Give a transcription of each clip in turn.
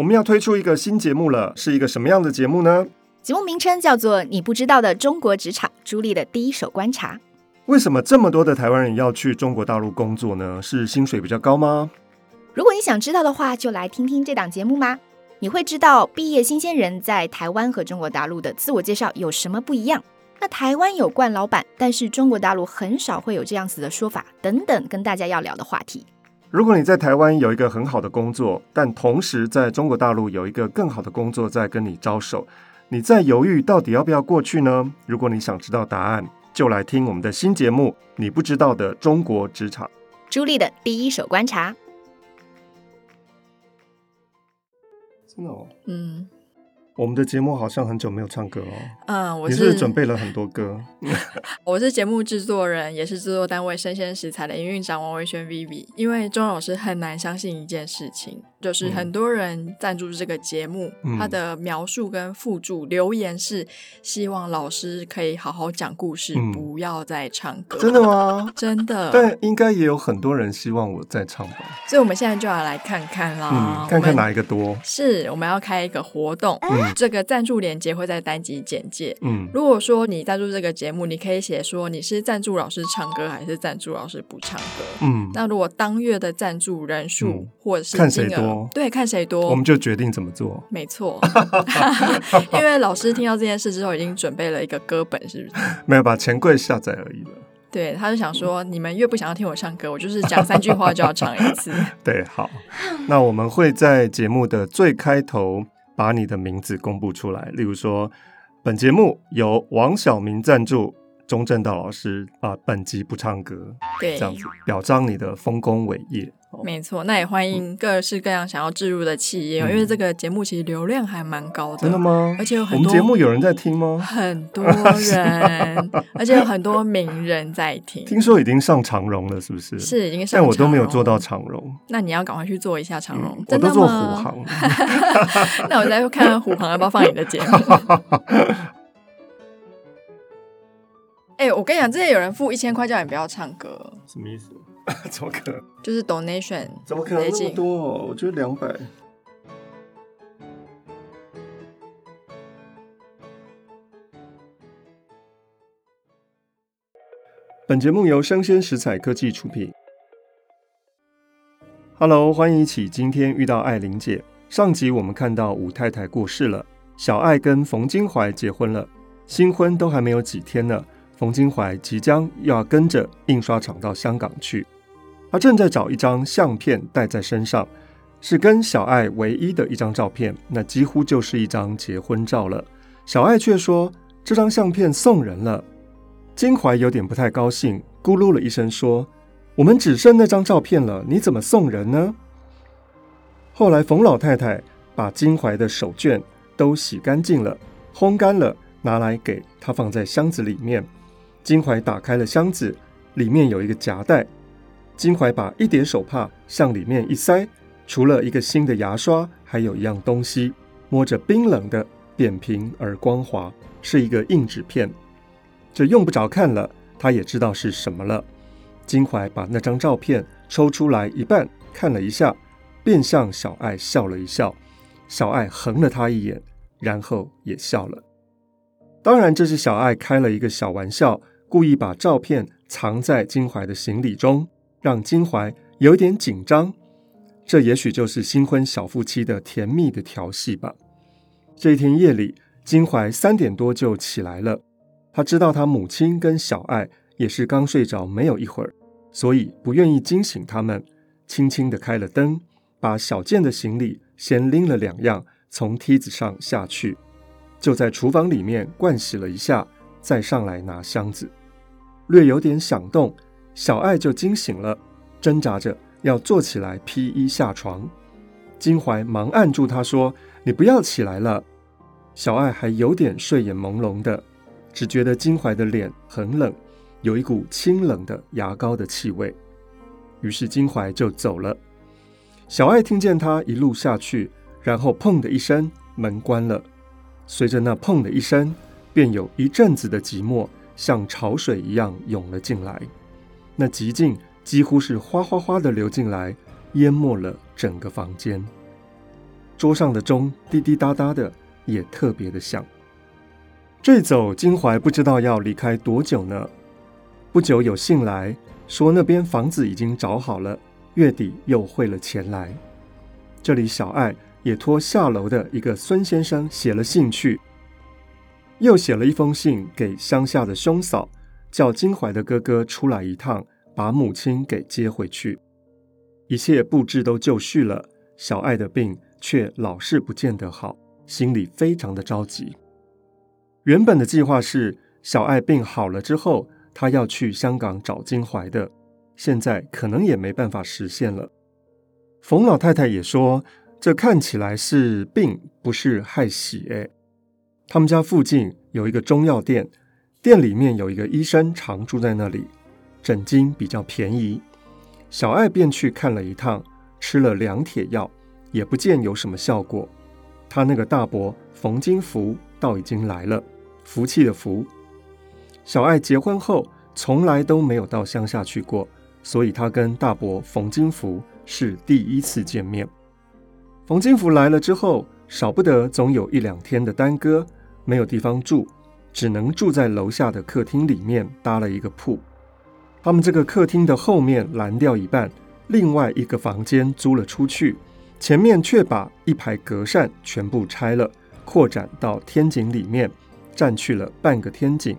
我们要推出一个新节目了，是一个什么样的节目呢？节目名称叫做《你不知道的中国职场》，朱莉的第一手观察。为什么这么多的台湾人要去中国大陆工作呢？是薪水比较高吗？如果你想知道的话，就来听听这档节目吧？你会知道毕业新鲜人在台湾和中国大陆的自我介绍有什么不一样。那台湾有惯老板，但是中国大陆很少会有这样子的说法，等等，跟大家要聊的话题。如果你在台湾有一个很好的工作，但同时在中国大陆有一个更好的工作在跟你招手，你在犹豫到底要不要过去呢？如果你想知道答案，就来听我们的新节目《你不知道的中国职场》，朱莉的第一手观察。真的哦，嗯。我们的节目好像很久没有唱歌哦。嗯，我是，你是，准备了很多歌。我是节目制作人，也是制作单位生鲜食材的营运长王维轩 Vivi。因为钟老师很难相信一件事情，就是很多人赞助这个节目，嗯、他的描述跟附注留言是希望老师可以好好讲故事，嗯、不要再唱歌。真的吗？真的。但应该也有很多人希望我再唱吧。所以我们现在就要来看看啦，嗯、看看哪一个多。是，我们要开一个活动。嗯。这个赞助链接会在单集简介。嗯，如果说你赞助这个节目，你可以写说你是赞助老师唱歌还是赞助老师不唱歌。嗯，那如果当月的赞助人数、嗯、或者是看谁多，对，看谁多，我们就决定怎么做。没错，因为老师听到这件事之后，已经准备了一个歌本，是不是？没有把钱柜下载而已了。对，他就想说，你们越不想要听我唱歌，我就是讲三句话就要唱一次。对，好，那我们会在节目的最开头。把你的名字公布出来，例如说，本节目由王小明赞助，钟正道老师啊，本集不唱歌，对，这样子表彰你的丰功伟业。没错，那也欢迎各式各样想要置入的企业，嗯、因为这个节目其实流量还蛮高的。真的吗？而且有很多我们节目有人在听吗？很多人，而且有很多名人在听。听说已经上长荣了，是不是？是已经上，但我都没有做到长荣。那你要赶快去做一下长荣。嗯、我都做虎航。那我再看看虎航要不要放你的节目。哎、欸，我跟你讲，之前有人付一千块叫你不要唱歌，什么意思？怎么可能？就是 donation，怎么可能那么多？我觉得两百。本节目由生鲜食材科技出品。Hello，欢迎一起今天遇到艾玲姐。上集我们看到武太太过世了，小艾跟冯金怀结婚了，新婚都还没有几天呢。冯金怀即将又要跟着印刷厂到香港去。他正在找一张相片带在身上，是跟小爱唯一的一张照片，那几乎就是一张结婚照了。小爱却说这张相片送人了。金怀有点不太高兴，咕噜了一声说：“我们只剩那张照片了，你怎么送人呢？”后来冯老太太把金怀的手绢都洗干净了，烘干了，拿来给他放在箱子里面。金怀打开了箱子，里面有一个夹带。金怀把一叠手帕向里面一塞，除了一个新的牙刷，还有一样东西，摸着冰冷的、扁平而光滑，是一个硬纸片。这用不着看了，他也知道是什么了。金怀把那张照片抽出来一半，看了一下，便向小爱笑了一笑。小爱横了他一眼，然后也笑了。当然，这是小爱开了一个小玩笑，故意把照片藏在金怀的行李中。让金怀有点紧张，这也许就是新婚小夫妻的甜蜜的调戏吧。这一天夜里，金怀三点多就起来了。他知道他母亲跟小爱也是刚睡着没有一会儿，所以不愿意惊醒他们，轻轻地开了灯，把小健的行李先拎了两样从梯子上下去，就在厨房里面盥洗了一下，再上来拿箱子，略有点响动。小爱就惊醒了，挣扎着要坐起来披衣下床。金怀忙按住他说：“你不要起来了。”小爱还有点睡眼朦胧的，只觉得金怀的脸很冷，有一股清冷的牙膏的气味。于是金怀就走了。小爱听见他一路下去，然后砰的一声门关了，随着那砰的一声，便有一阵子的寂寞像潮水一样涌了进来。那极静几乎是哗哗哗的流进来，淹没了整个房间。桌上的钟滴滴答答的，也特别的响。这走金怀不知道要离开多久呢。不久有信来说，那边房子已经找好了，月底又汇了钱来。这里小爱也托下楼的一个孙先生写了信去，又写了一封信给乡下的兄嫂，叫金怀的哥哥出来一趟，把母亲给接回去。一切布置都就绪了，小爱的病却老是不见得好，心里非常的着急。原本的计划是，小爱病好了之后，他要去香港找金怀的，现在可能也没办法实现了。冯老太太也说，这看起来是病，不是害喜。哎，他们家附近有一个中药店，店里面有一个医生常住在那里，诊金比较便宜。小爱便去看了一趟，吃了两帖药，也不见有什么效果。他那个大伯冯金福。倒已经来了，福气的福。小爱结婚后从来都没有到乡下去过，所以他跟大伯冯金福是第一次见面。冯金福来了之后，少不得总有一两天的耽搁，没有地方住，只能住在楼下的客厅里面搭了一个铺。他们这个客厅的后面拦掉一半，另外一个房间租了出去，前面却把一排隔扇全部拆了。扩展到天井里面，占去了半个天井，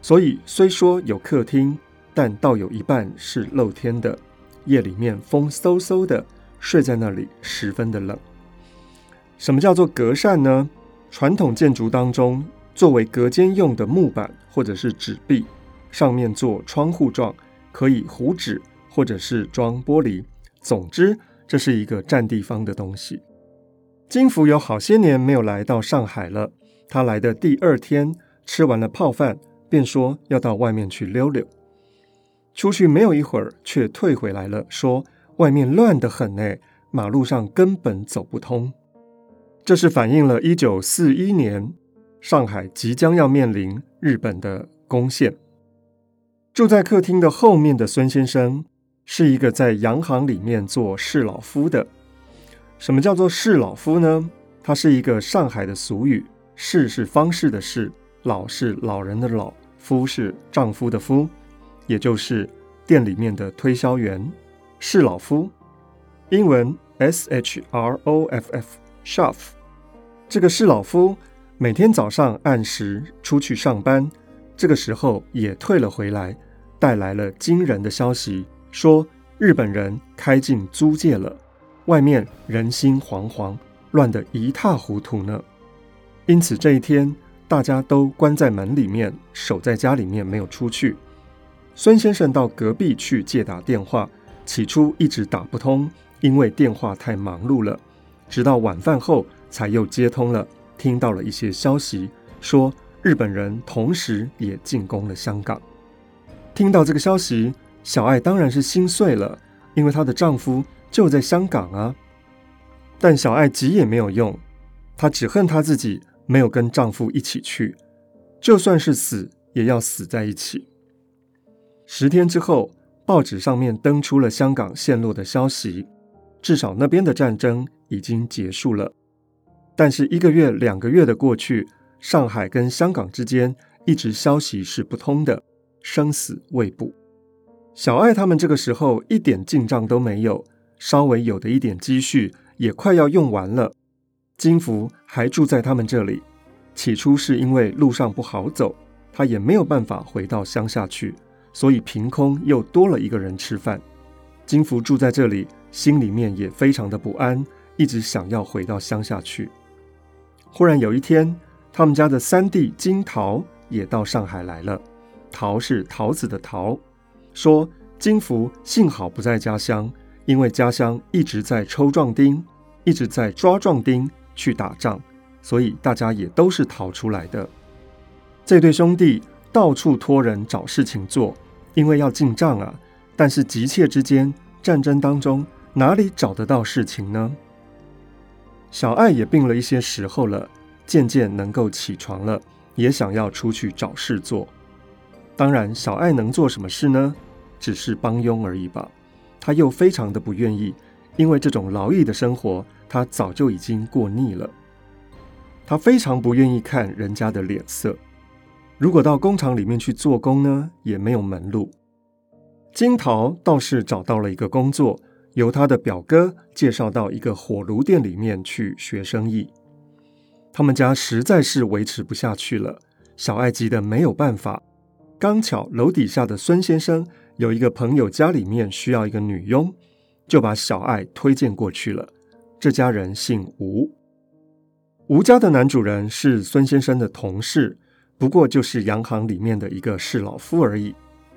所以虽说有客厅，但倒有一半是露天的。夜里面风嗖嗖的，睡在那里十分的冷。什么叫做隔扇呢？传统建筑当中，作为隔间用的木板或者是纸壁，上面做窗户状，可以糊纸或者是装玻璃。总之，这是一个占地方的东西。金福有好些年没有来到上海了。他来的第二天，吃完了泡饭，便说要到外面去溜溜。出去没有一会儿，却退回来了，说外面乱得很呢，马路上根本走不通。这是反映了一九四一年上海即将要面临日本的攻陷。住在客厅的后面的孙先生，是一个在洋行里面做侍老夫的。什么叫做侍老夫呢？它是一个上海的俗语，侍是方式的侍，老是老人的老，夫是丈夫的夫，也就是店里面的推销员，侍老夫。英文 S H R O F F，Shop。这个侍老夫每天早上按时出去上班，这个时候也退了回来，带来了惊人的消息，说日本人开进租界了。外面人心惶惶，乱得一塌糊涂呢。因此这一天，大家都关在门里面，守在家里面，没有出去。孙先生到隔壁去借打电话，起初一直打不通，因为电话太忙碌了。直到晚饭后，才又接通了，听到了一些消息，说日本人同时也进攻了香港。听到这个消息，小爱当然是心碎了，因为她的丈夫。就在香港啊，但小爱急也没有用，她只恨她自己没有跟丈夫一起去，就算是死也要死在一起。十天之后，报纸上面登出了香港陷落的消息，至少那边的战争已经结束了。但是一个月、两个月的过去，上海跟香港之间一直消息是不通的，生死未卜。小爱他们这个时候一点进账都没有。稍微有的一点积蓄也快要用完了，金福还住在他们这里。起初是因为路上不好走，他也没有办法回到乡下去，所以凭空又多了一个人吃饭。金福住在这里，心里面也非常的不安，一直想要回到乡下去。忽然有一天，他们家的三弟金桃也到上海来了，桃是桃子的桃，说金福幸好不在家乡。因为家乡一直在抽壮丁，一直在抓壮丁去打仗，所以大家也都是逃出来的。这对兄弟到处托人找事情做，因为要进账啊。但是急切之间，战争当中哪里找得到事情呢？小爱也病了一些时候了，渐渐能够起床了，也想要出去找事做。当然，小爱能做什么事呢？只是帮佣而已吧。他又非常的不愿意，因为这种劳役的生活，他早就已经过腻了。他非常不愿意看人家的脸色。如果到工厂里面去做工呢，也没有门路。金桃倒是找到了一个工作，由他的表哥介绍到一个火炉店里面去学生意。他们家实在是维持不下去了，小爱急得没有办法。刚巧楼底下的孙先生有一个朋友家里面需要一个女佣，就把小爱推荐过去了。这家人姓吴，吴家的男主人是孙先生的同事，不过就是洋行里面的一个士老夫而已。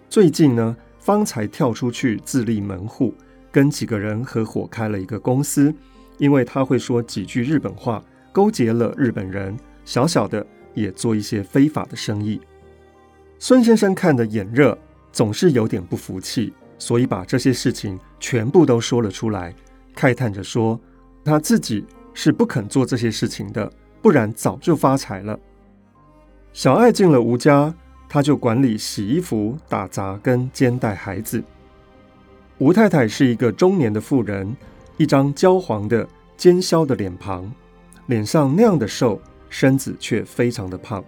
最近呢，方才跳出去自立门户，跟几个人合伙开了一个公司，因为他会说几句日本话，勾结了日本人，小小的也做一些非法的生意。孙先生看得眼热，总是有点不服气，所以把这些事情全部都说了出来，慨叹着说。他自己是不肯做这些事情的，不然早就发财了。小爱进了吴家，他就管理洗衣服、打杂跟兼带孩子。吴太太是一个中年的妇人，一张焦黄的尖削的脸庞，脸上那样的瘦，身子却非常的胖，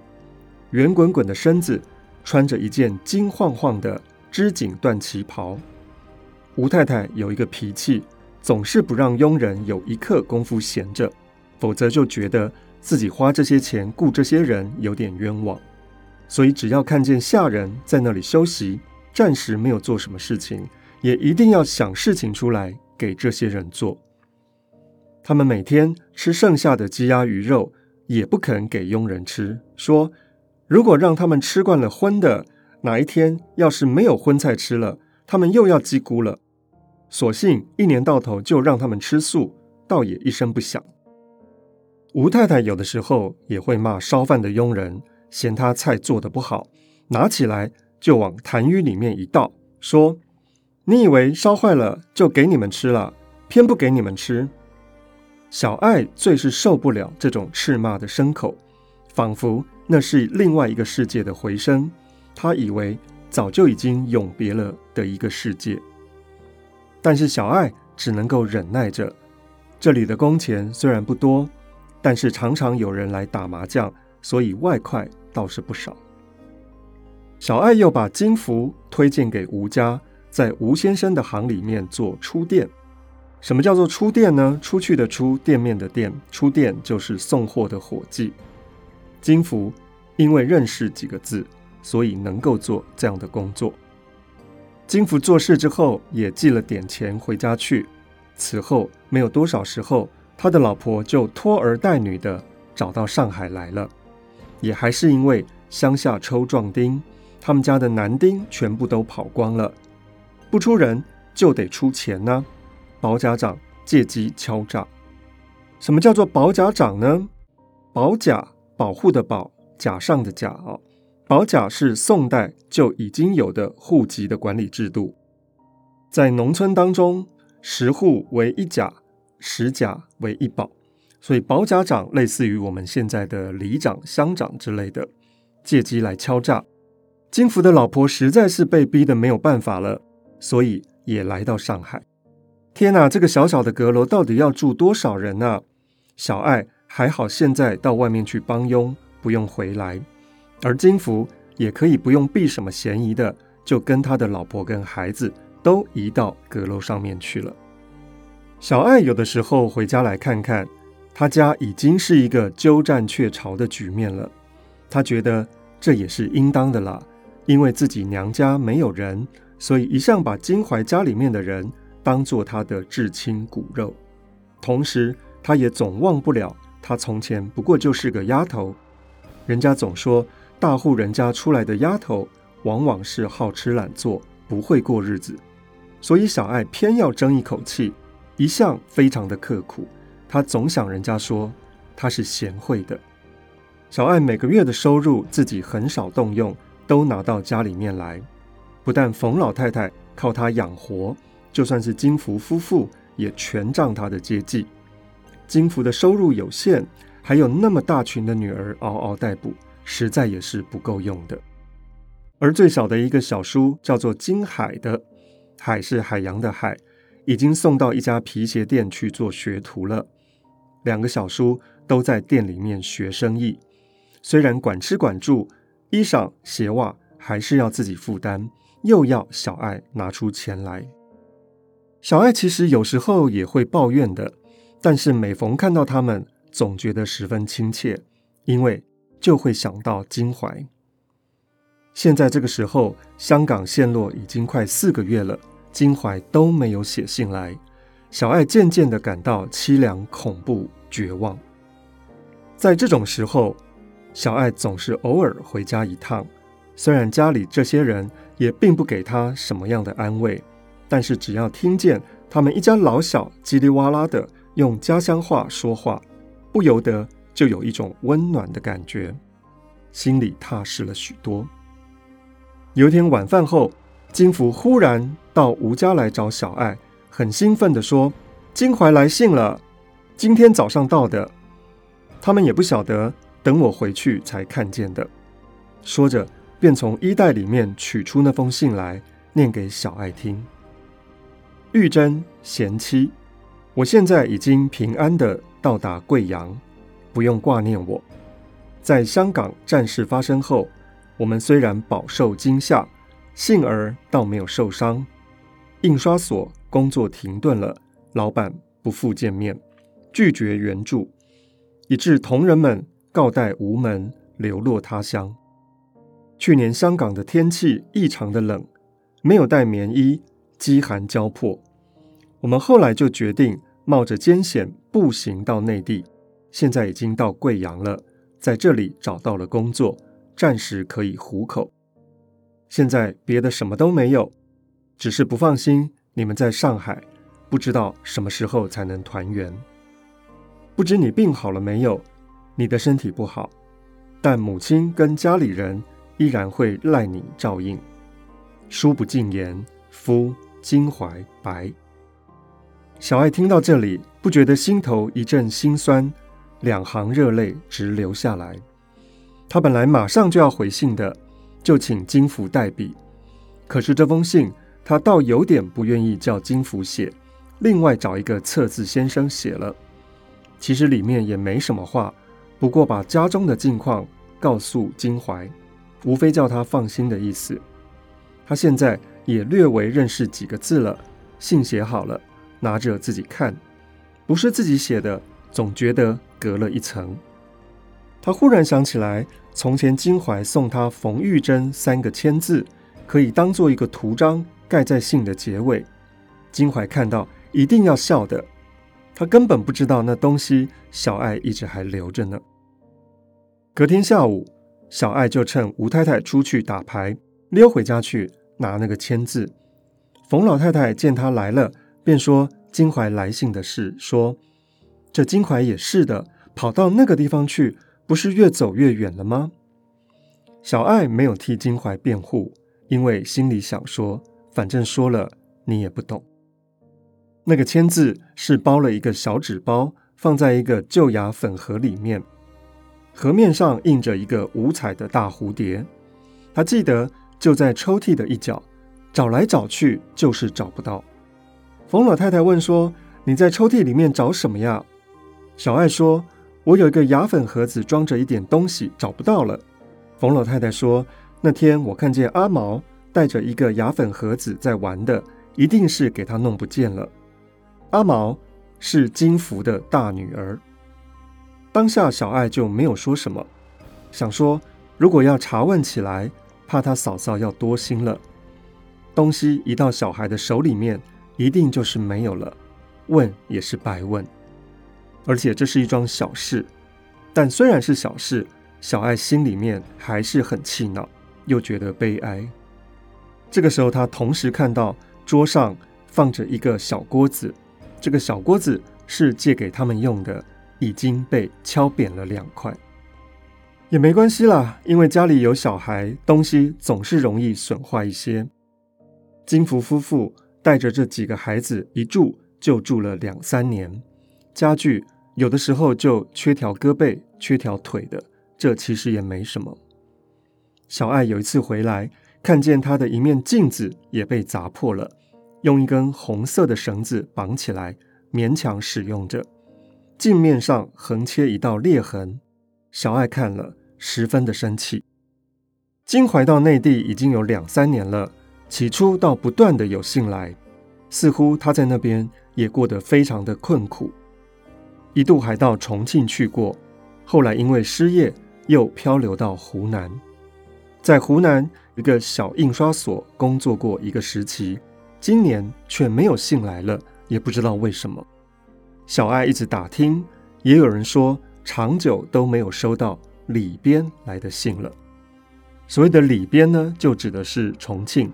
圆滚滚的身子，穿着一件金晃晃的织锦缎旗袍。吴太太有一个脾气。总是不让佣人有一刻功夫闲着，否则就觉得自己花这些钱雇这些人有点冤枉。所以只要看见下人在那里休息，暂时没有做什么事情，也一定要想事情出来给这些人做。他们每天吃剩下的鸡鸭鱼肉，也不肯给佣人吃，说如果让他们吃惯了荤的，哪一天要是没有荤菜吃了，他们又要叽咕了。索性一年到头就让他们吃素，倒也一声不响。吴太太有的时候也会骂烧饭的佣人，嫌他菜做的不好，拿起来就往痰盂里面一倒，说：“你以为烧坏了就给你们吃了，偏不给你们吃。”小爱最是受不了这种斥骂的牲口，仿佛那是另外一个世界的回声，他以为早就已经永别了的一个世界。但是小爱只能够忍耐着。这里的工钱虽然不多，但是常常有人来打麻将，所以外快倒是不少。小爱又把金福推荐给吴家，在吴先生的行里面做出店。什么叫做出店呢？出去的出，店面的店，出店就是送货的伙计。金福因为认识几个字，所以能够做这样的工作。金福做事之后，也寄了点钱回家去。此后没有多少时候，他的老婆就拖儿带女的找到上海来了。也还是因为乡下抽壮丁，他们家的男丁全部都跑光了，不出人就得出钱呢、保甲长借机敲诈。什么叫做保甲长呢？保甲，保护的保，甲上的甲啊。保甲是宋代就已经有的户籍的管理制度，在农村当中，十户为一甲，十甲为一保，所以保甲长类似于我们现在的里长、乡长之类的，借机来敲诈。金福的老婆实在是被逼得没有办法了，所以也来到上海。天哪，这个小小的阁楼到底要住多少人呢？小爱还好，现在到外面去帮佣，不用回来。而金福也可以不用避什么嫌疑的，就跟他的老婆跟孩子都移到阁楼上面去了。小爱有的时候回家来看看，他家已经是一个鸠占鹊巢的局面了。他觉得这也是应当的啦，因为自己娘家没有人，所以一向把金怀家里面的人当做他的至亲骨肉。同时，他也总忘不了他从前不过就是个丫头，人家总说。大户人家出来的丫头，往往是好吃懒做，不会过日子，所以小爱偏要争一口气，一向非常的刻苦。她总想人家说她是贤惠的。小爱每个月的收入自己很少动用，都拿到家里面来。不但冯老太太靠他养活，就算是金福夫妇也全仗他的接济。金福的收入有限，还有那么大群的女儿嗷嗷待哺。实在也是不够用的，而最小的一个小叔叫做金海的，海是海洋的海，已经送到一家皮鞋店去做学徒了。两个小叔都在店里面学生意，虽然管吃管住，衣裳鞋袜还是要自己负担，又要小爱拿出钱来。小爱其实有时候也会抱怨的，但是每逢看到他们，总觉得十分亲切，因为就会想到金怀。现在这个时候，香港陷落已经快四个月了，金怀都没有写信来，小爱渐渐的感到凄凉、恐怖、绝望。在这种时候，小爱总是偶尔回家一趟，虽然家里这些人也并不给他什么样的安慰。但是只要听见他们一家老小叽里哇啦的用家乡话说话，不由得就有一种温暖的感觉，心里踏实了许多。有一天晚饭后，金福忽然到吴家来找小爱，很兴奋地说：“金怀来信了，今天早上到的。他们也不晓得，等我回去才看见的。”说着，便从衣袋里面取出那封信来，念给小爱听。玉珍贤妻，我现在已经平安的到达贵阳，不用挂念我。在香港战事发生后，我们虽然饱受惊吓，幸而倒没有受伤。印刷所工作停顿了，老板不复见面，拒绝援助，以致同仁们告代无门，流落他乡。去年香港的天气异常的冷，没有带棉衣。饥寒交迫，我们后来就决定冒着艰险步行到内地。现在已经到贵阳了，在这里找到了工作，暂时可以糊口。现在别的什么都没有，只是不放心你们在上海，不知道什么时候才能团圆。不知你病好了没有？你的身体不好，但母亲跟家里人依然会赖你照应。书不尽言，夫。金怀白，小爱听到这里，不觉得心头一阵心酸，两行热泪直流下来。他本来马上就要回信的，就请金福代笔。可是这封信，他倒有点不愿意叫金福写，另外找一个测字先生写了。其实里面也没什么话，不过把家中的近况告诉金怀，无非叫他放心的意思。他现在。也略微认识几个字了，信写好了，拿着自己看，不是自己写的，总觉得隔了一层。他忽然想起来，从前金怀送他“冯玉珍”三个签字，可以当做一个图章盖在信的结尾。金怀看到一定要笑的，他根本不知道那东西小爱一直还留着呢。隔天下午，小爱就趁吴太太出去打牌，溜回家去。拿那个签字，冯老太太见他来了，便说金怀来信的事，说这金怀也是的，跑到那个地方去，不是越走越远了吗？小爱没有替金怀辩护，因为心里想说，反正说了你也不懂。那个签字是包了一个小纸包，放在一个旧牙粉盒里面，河面上印着一个五彩的大蝴蝶，他记得。就在抽屉的一角，找来找去就是找不到。冯老太太问说：“你在抽屉里面找什么呀？”小爱说：“我有一个牙粉盒子，装着一点东西，找不到了。”冯老太太说：“那天我看见阿毛带着一个牙粉盒子在玩的，一定是给他弄不见了。”阿毛是金福的大女儿。当下小爱就没有说什么，想说如果要查问起来。怕他嫂嫂要多心了，东西一到小孩的手里面，一定就是没有了，问也是白问。而且这是一桩小事，但虽然是小事，小爱心里面还是很气恼，又觉得悲哀。这个时候，他同时看到桌上放着一个小锅子，这个小锅子是借给他们用的，已经被敲扁了两块。也没关系啦，因为家里有小孩，东西总是容易损坏一些。金福夫妇带着这几个孩子一住就住了两三年，家具有的时候就缺条胳膊、缺条腿的，这其实也没什么。小爱有一次回来，看见他的一面镜子也被砸破了，用一根红色的绳子绑起来，勉强使用着。镜面上横切一道裂痕。小爱看了，十分的生气。金怀到内地已经有两三年了，起初倒不断的有信来，似乎他在那边也过得非常的困苦，一度还到重庆去过，后来因为失业，又漂流到湖南，在湖南一个小印刷所工作过一个时期，今年却没有信来了，也不知道为什么。小爱一直打听，也有人说。长久都没有收到里边来的信了。所谓的里边呢，就指的是重庆，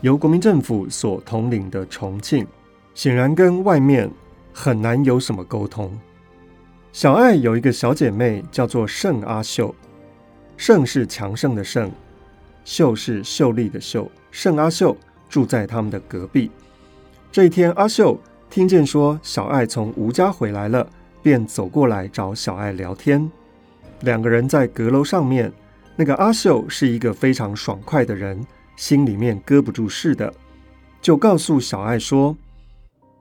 由国民政府所统领的重庆，显然跟外面很难有什么沟通。小爱有一个小姐妹叫做盛阿秀，盛是强盛的盛，秀是秀丽的秀。盛阿秀住在他们的隔壁。这一天，阿秀听见说小爱从吴家回来了。便走过来找小爱聊天，两个人在阁楼上面。那个阿秀是一个非常爽快的人，心里面搁不住似的，就告诉小爱说，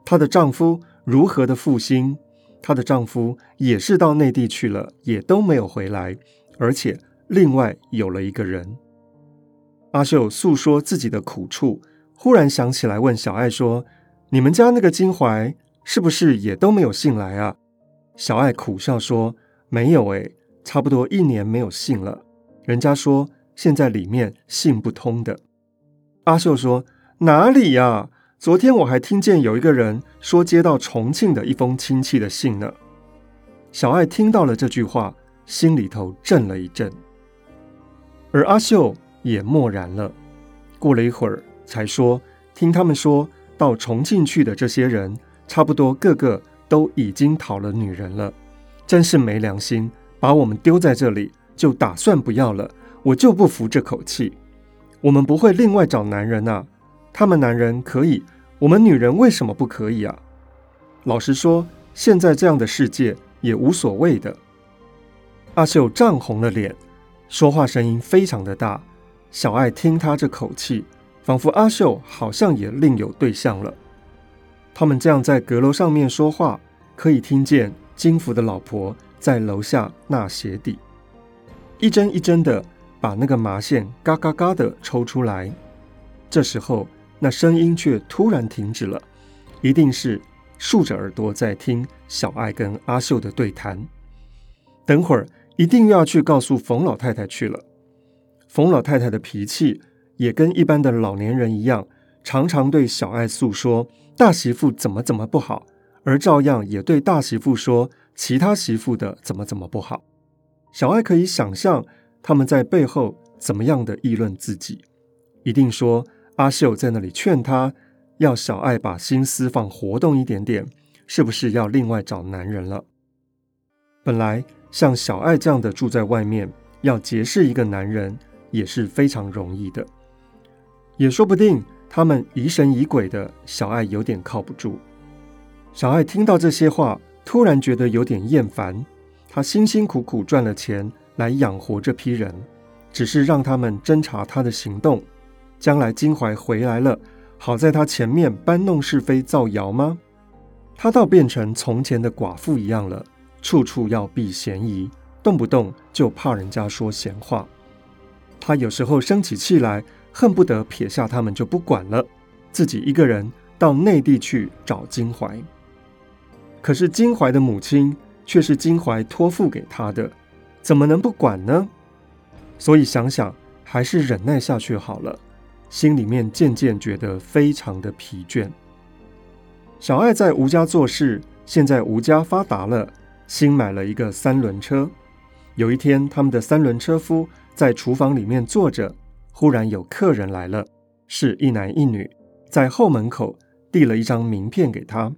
她的丈夫如何的负心，她的丈夫也是到内地去了，也都没有回来，而且另外有了一个人。阿秀诉说自己的苦处，忽然想起来问小爱说：“你们家那个金怀是不是也都没有信来啊？”小爱苦笑说：“没有诶，差不多一年没有信了。人家说现在里面信不通的。”阿秀说：“哪里呀？昨天我还听见有一个人说接到重庆的一封亲戚的信呢。”小爱听到了这句话，心里头震了一震，而阿秀也默然了。过了一会儿，才说：“听他们说到重庆去的这些人，差不多个个。”都已经讨了女人了，真是没良心，把我们丢在这里就打算不要了。我就不服这口气。我们不会另外找男人啊，他们男人可以，我们女人为什么不可以啊？老实说，现在这样的世界也无所谓的。阿秀涨红了脸，说话声音非常的大。小爱听他这口气，仿佛阿秀好像也另有对象了。他们这样在阁楼上面说话，可以听见金福的老婆在楼下纳鞋底，一针一针的把那个麻线嘎嘎嘎的抽出来。这时候，那声音却突然停止了，一定是竖着耳朵在听小爱跟阿秀的对谈。等会儿一定要去告诉冯老太太去了。冯老太太的脾气也跟一般的老年人一样，常常对小爱诉说。大媳妇怎么怎么不好，而照样也对大媳妇说其他媳妇的怎么怎么不好。小爱可以想象他们在背后怎么样的议论自己，一定说阿秀在那里劝他，要小爱把心思放活动一点点，是不是要另外找男人了？本来像小爱这样的住在外面，要结识一个男人也是非常容易的，也说不定。他们疑神疑鬼的，小爱有点靠不住。小爱听到这些话，突然觉得有点厌烦。他辛辛苦苦赚了钱来养活这批人，只是让他们侦查他的行动，将来金怀回来了，好在他前面搬弄是非、造谣吗？他倒变成从前的寡妇一样了，处处要避嫌疑，动不动就怕人家说闲话。他有时候生起气来。恨不得撇下他们就不管了，自己一个人到内地去找金怀。可是金怀的母亲却是金怀托付给他的，怎么能不管呢？所以想想还是忍耐下去好了，心里面渐渐觉得非常的疲倦。小爱在吴家做事，现在吴家发达了，新买了一个三轮车。有一天，他们的三轮车夫在厨房里面坐着。忽然有客人来了，是一男一女，在后门口递了一张名片给他，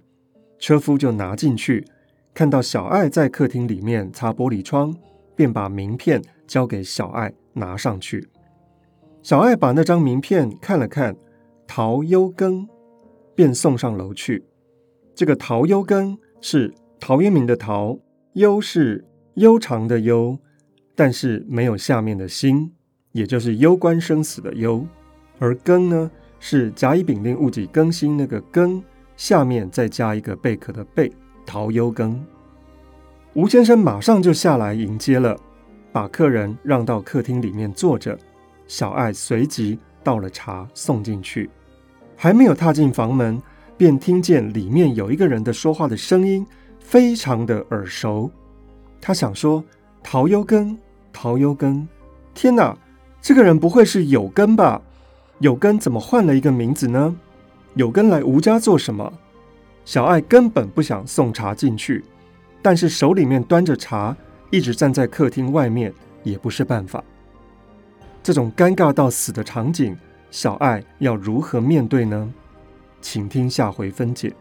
车夫就拿进去，看到小爱在客厅里面擦玻璃窗，便把名片交给小爱拿上去。小爱把那张名片看了看，陶优庚，便送上楼去。这个陶优庚是陶渊明的陶，优是悠长的悠，但是没有下面的心。也就是攸关生死的攸，而庚呢是甲乙丙丁戊己庚辛那个庚，下面再加一个贝壳的贝，陶攸庚。吴先生马上就下来迎接了，把客人让到客厅里面坐着。小爱随即倒了茶送进去，还没有踏进房门，便听见里面有一个人的说话的声音，非常的耳熟。他想说：“陶优根，陶优根，天哪，这个人不会是有根吧？有根怎么换了一个名字呢？有根来吴家做什么？”小爱根本不想送茶进去。但是手里面端着茶，一直站在客厅外面也不是办法。这种尴尬到死的场景，小爱要如何面对呢？请听下回分解。